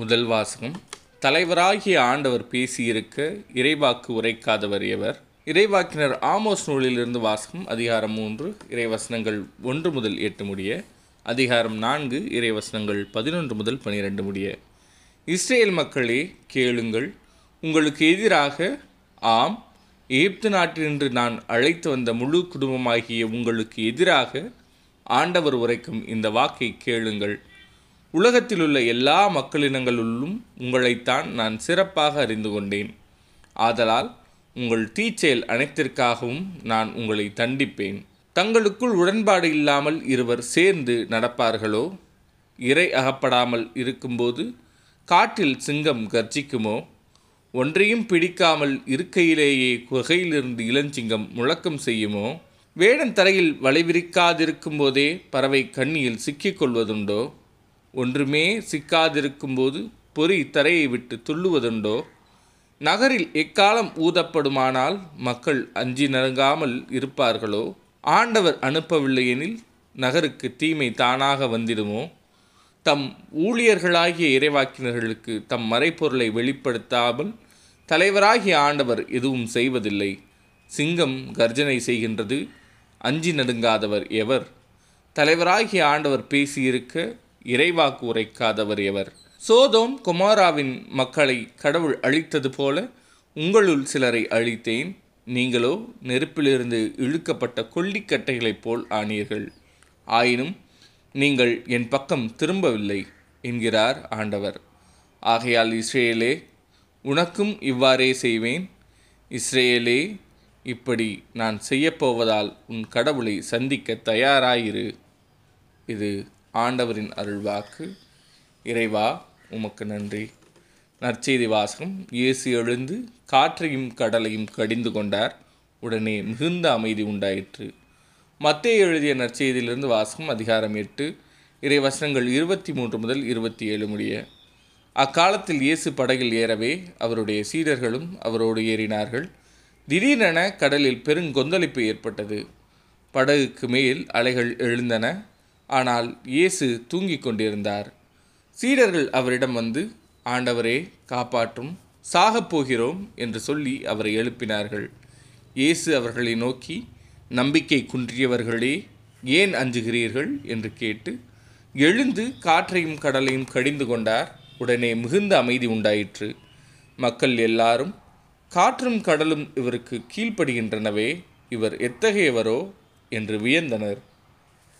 முதல் வாசகம். தலைவராகிய ஆண்டவர் பேசியிருக்க இறைவாக்கு உரைக்காதவர் எவர். இறைவாக்கினர் ஆமோஸ் நூலிலிருந்து வாசகம் அதிகாரம் மூன்று இறைவசனங்கள் ஒன்று முதல் எட்டு முடிய அதிகாரம் நான்கு இறைவசனங்கள் பதினொன்று முதல் பனிரெண்டு முடிய. இஸ்ரேல் மக்களே கேளுங்கள். உங்களுக்கு எதிராக ஆம் எகிப்து நாட்டினின்று நான் அழைத்து வந்த முழு குடும்பமாகிய உங்களுக்கு எதிராக ஆண்டவர் உரைக்கும் இந்த வாக்கை கேளுங்கள். உலகத்திலுள்ள எல்லா மக்களினங்களுள்ளும் உங்களைத்தான் நான் சிறப்பாக அறிந்து கொண்டேன். ஆதலால் உங்கள் தீச்செயல் அனைத்திற்காகவும் நான் உங்களை தண்டிப்பேன். தங்களுக்குள் உடன்பாடு இல்லாமல் இருவர் சேர்ந்து நடப்பார்களோ? இறை அகப்படாமல் இருக்கும்போது காட்டில் சிங்கம் கர்ஜிக்குமோ? ஒன்றையும் பிடிக்காமல் இருக்கையிலேயே குகையிலிருந்து இளஞ்சிங்கம் முழக்கம் செய்யுமோ? வேடன் தரையில் வளைவிரிக்காதிருக்கும் போதே பறவை கண்ணியில் சிக்கிக்கொள்வதுண்டோ ஒன்றுமே சிக்காதிருக்கும்போது பொறி தரையை விட்டு துள்ளுவதுண்டோ? நகரில் எக்காலம் ஊதப்படுமானால் மக்கள் அஞ்சி நடுங்காமல் இருப்பார்களோ? ஆண்டவர் அனுப்பவில்லையெனில் நகருக்கு தீமை தானாக வந்திடுமோ? தம் ஊழியர்களாகிய இறைவாக்கினர்களுக்கு தம் மறைப்பொருளை வெளிப்படுத்தாமல் தலைவராகிய ஆண்டவர் எதுவும் செய்வதில்லை. சிங்கம் கர்ஜனை செய்கின்றது அஞ்சி நடுங்காதவர் எவர்? தலைவராகிய ஆண்டவர் பேசியிருக்க இறைவாக்கு உரைக்காதவர் எவர். சோதோம் குமாராவின் மக்களை கடவுள் அழித்தது போல உங்களுள் சிலரை அழித்தேன். நீங்களோ நெருப்பிலிருந்து இழுக்கப்பட்ட கொல்லிக்கட்டைகளைப் போல் ஆனீர்கள். ஆயினும் நீங்கள் என் பக்கம் திரும்பவில்லை என்கிறார் ஆண்டவர். ஆகையால் இஸ்ரேலே உனக்கும் இவ்வாறே செய்வேன். இஸ்ரேலே இப்படி நான் செய்யப்போவதால் உன் கடவுளை சந்திக்க தயாராயிரு. இது ஆண்டவரின் அருள்வாக்கு. இறைவா உமக்கு நன்றி. நற்செய்தி வாசகம். இயேசு எழுந்து காற்றையும் கடலையும் கடிந்து கொண்டார். உடனே மிகுந்த அமைதி உண்டாயிற்று. மத்திய எழுதிய நற்செய்தியிலிருந்து வாசகம் அதிகாரம் எட்டு இறைவசனங்கள் இருபத்தி மூன்று முதல் இருபத்தி ஏழு முடிய. அக்காலத்தில் இயேசு படகில் ஏறவே அவருடைய சீடர்களும் அவரோடு ஏறினார்கள். திடீரென கடலில் பெருங்கொந்தளிப்பு ஏற்பட்டது. படகுக்கு மேல் அலைகள் எழுந்தன. ஆனால் இயேசு தூங்கிக் கொண்டிருந்தார். சீடர்கள் அவரிடம் வந்து ஆண்டவரே காப்பாற்றும் சாகப் போகிறோம் என்று சொல்லி அவரை எழுப்பினார்கள். இயேசு அவர்களை நோக்கி நம்பிக்கை குன்றியவர்களே ஏன் அஞ்சுகிறீர்கள்? என்று கேட்டு எழுந்து காற்றையும் கடலையும் கடிந்து கொண்டார் உடனே மிகுந்த அமைதி உண்டாயிற்று. மக்கள் எல்லாரும் காற்றும் கடலும் இவருக்கு கீழ்ப்படுகின்றனவே இவர் எத்தகையவரோ? என்று வியந்தனர்.